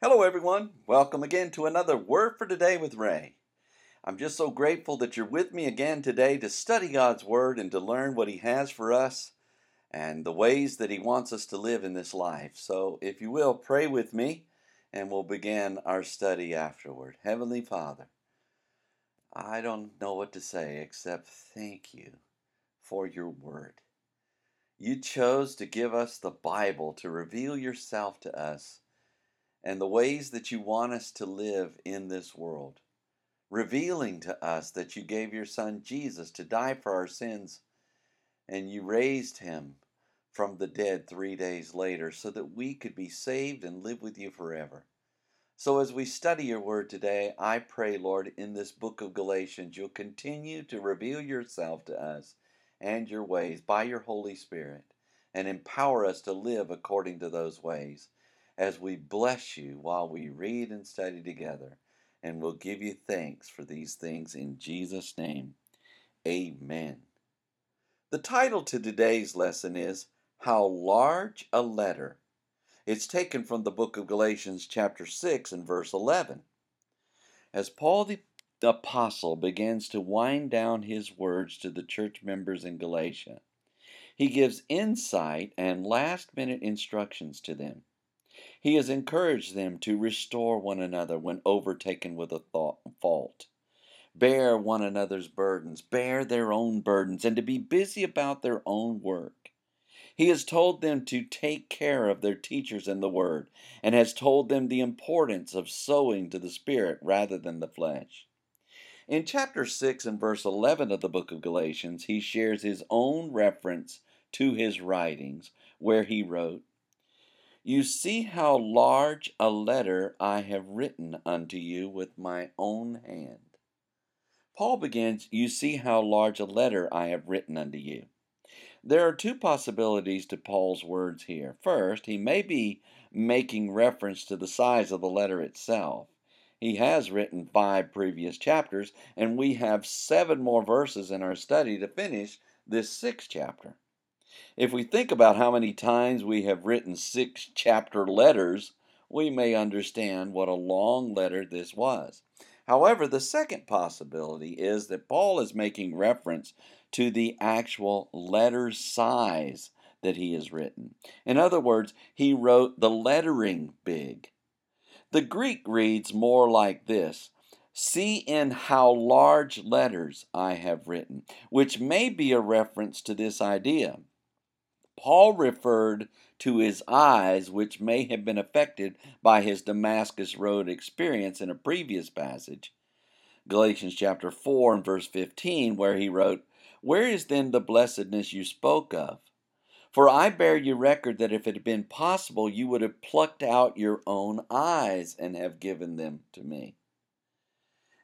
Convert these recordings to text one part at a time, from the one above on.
Hello, everyone. Welcome again to another Word for Today with Ray. I'm just so grateful that you're with me again today to study God's Word and to learn what He has for us and the ways that He wants us to live in this life. So, if you will, pray with me and we'll begin our study afterward. Heavenly Father, I don't know what to say except thank you for your Word. You chose to give us the Bible to reveal yourself to us and the ways that you want us to live in this world, revealing to us that you gave your Son Jesus to die for our sins and you raised him from the dead three days later so that we could be saved and live with you forever. So, as we study your word today, I pray, Lord, in this book of Galatians, you'll continue to reveal yourself to us and your ways by your Holy Spirit and empower us to live according to those ways as we bless you while we read and study together. And we'll give you thanks for these things in Jesus' name. Amen. The title to today's lesson is How Large a Letter. It's taken from the book of Galatians, chapter 6, and verse 11. As Paul the apostle begins to wind down his words to the church members in Galatia, he gives insight and last minute instructions to them. He has encouraged them to restore one another when overtaken with a thought, fault, bear one another's burdens, bear their own burdens, and to be busy about their own work. He has told them to take care of their teachers in the Word, and has told them the importance of sowing to the Spirit rather than the flesh. In chapter 6 and verse 11 of the book of Galatians, he shares his own reference to his writings, where he wrote, you see how large a letter I have written unto you with my own hand. Paul begins, You see how large a letter I have written unto you. There are two possibilities to Paul's words here. First, he may be making reference to the size of the letter itself. He has written five previous chapters, and we have seven more verses in our study to finish this sixth chapter. If we think about how many times we have written six chapter letters, we may understand what a long letter this was. However, the second possibility is that Paul is making reference to the actual letter size that he has written. In other words, he wrote the lettering big. The Greek reads more like this See in how large letters I have written, which may be a reference to this idea. Paul referred to his eyes, which may have been affected by his Damascus Road experience in a previous passage, Galatians chapter 4 and verse 15, where he wrote, Where is then the blessedness you spoke of? For I bear you record that if it had been possible, you would have plucked out your own eyes and have given them to me.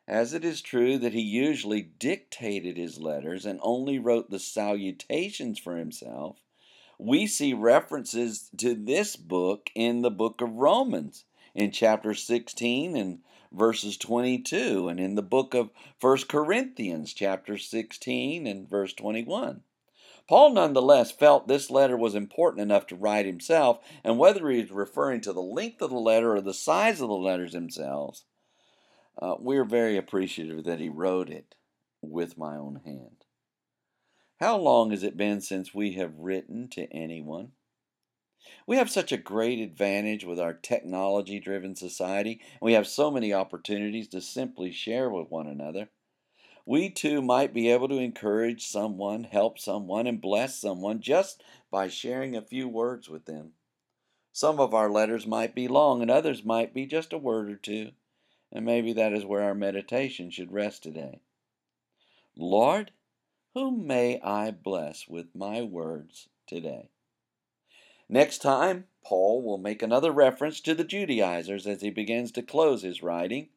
As it is true that he usually dictated his letters and only wrote the salutations for himself, we see references to this book in the book of Romans in chapter 16 and verses 22 and in the book of 1 Corinthians chapter 16 and verse 21. Paul nonetheless felt this letter was important enough to write himself, and whether he is referring to the length of the letter or the size of the letters themselves, uh, we're very appreciative that he wrote it with my own hand. How long has it been since we have written to anyone? We have such a great advantage with our technology driven society, and we have so many opportunities to simply share with one another. We too might be able to encourage someone, help someone, and bless someone just by sharing a few words with them. Some of our letters might be long, and others might be just a word or two, and maybe that is where our meditation should rest today. Lord, whom may I bless with my words today? Next time, Paul will make another reference to the Judaizers as he begins to close his writing.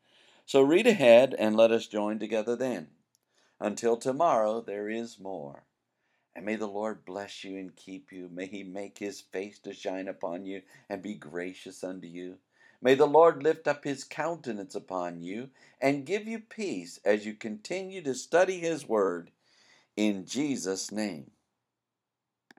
So read ahead and let us join together then. Until tomorrow, there is more. And may the Lord bless you and keep you. May he make his face to shine upon you and be gracious unto you. May the Lord lift up his countenance upon you and give you peace as you continue to study his word in Jesus' name.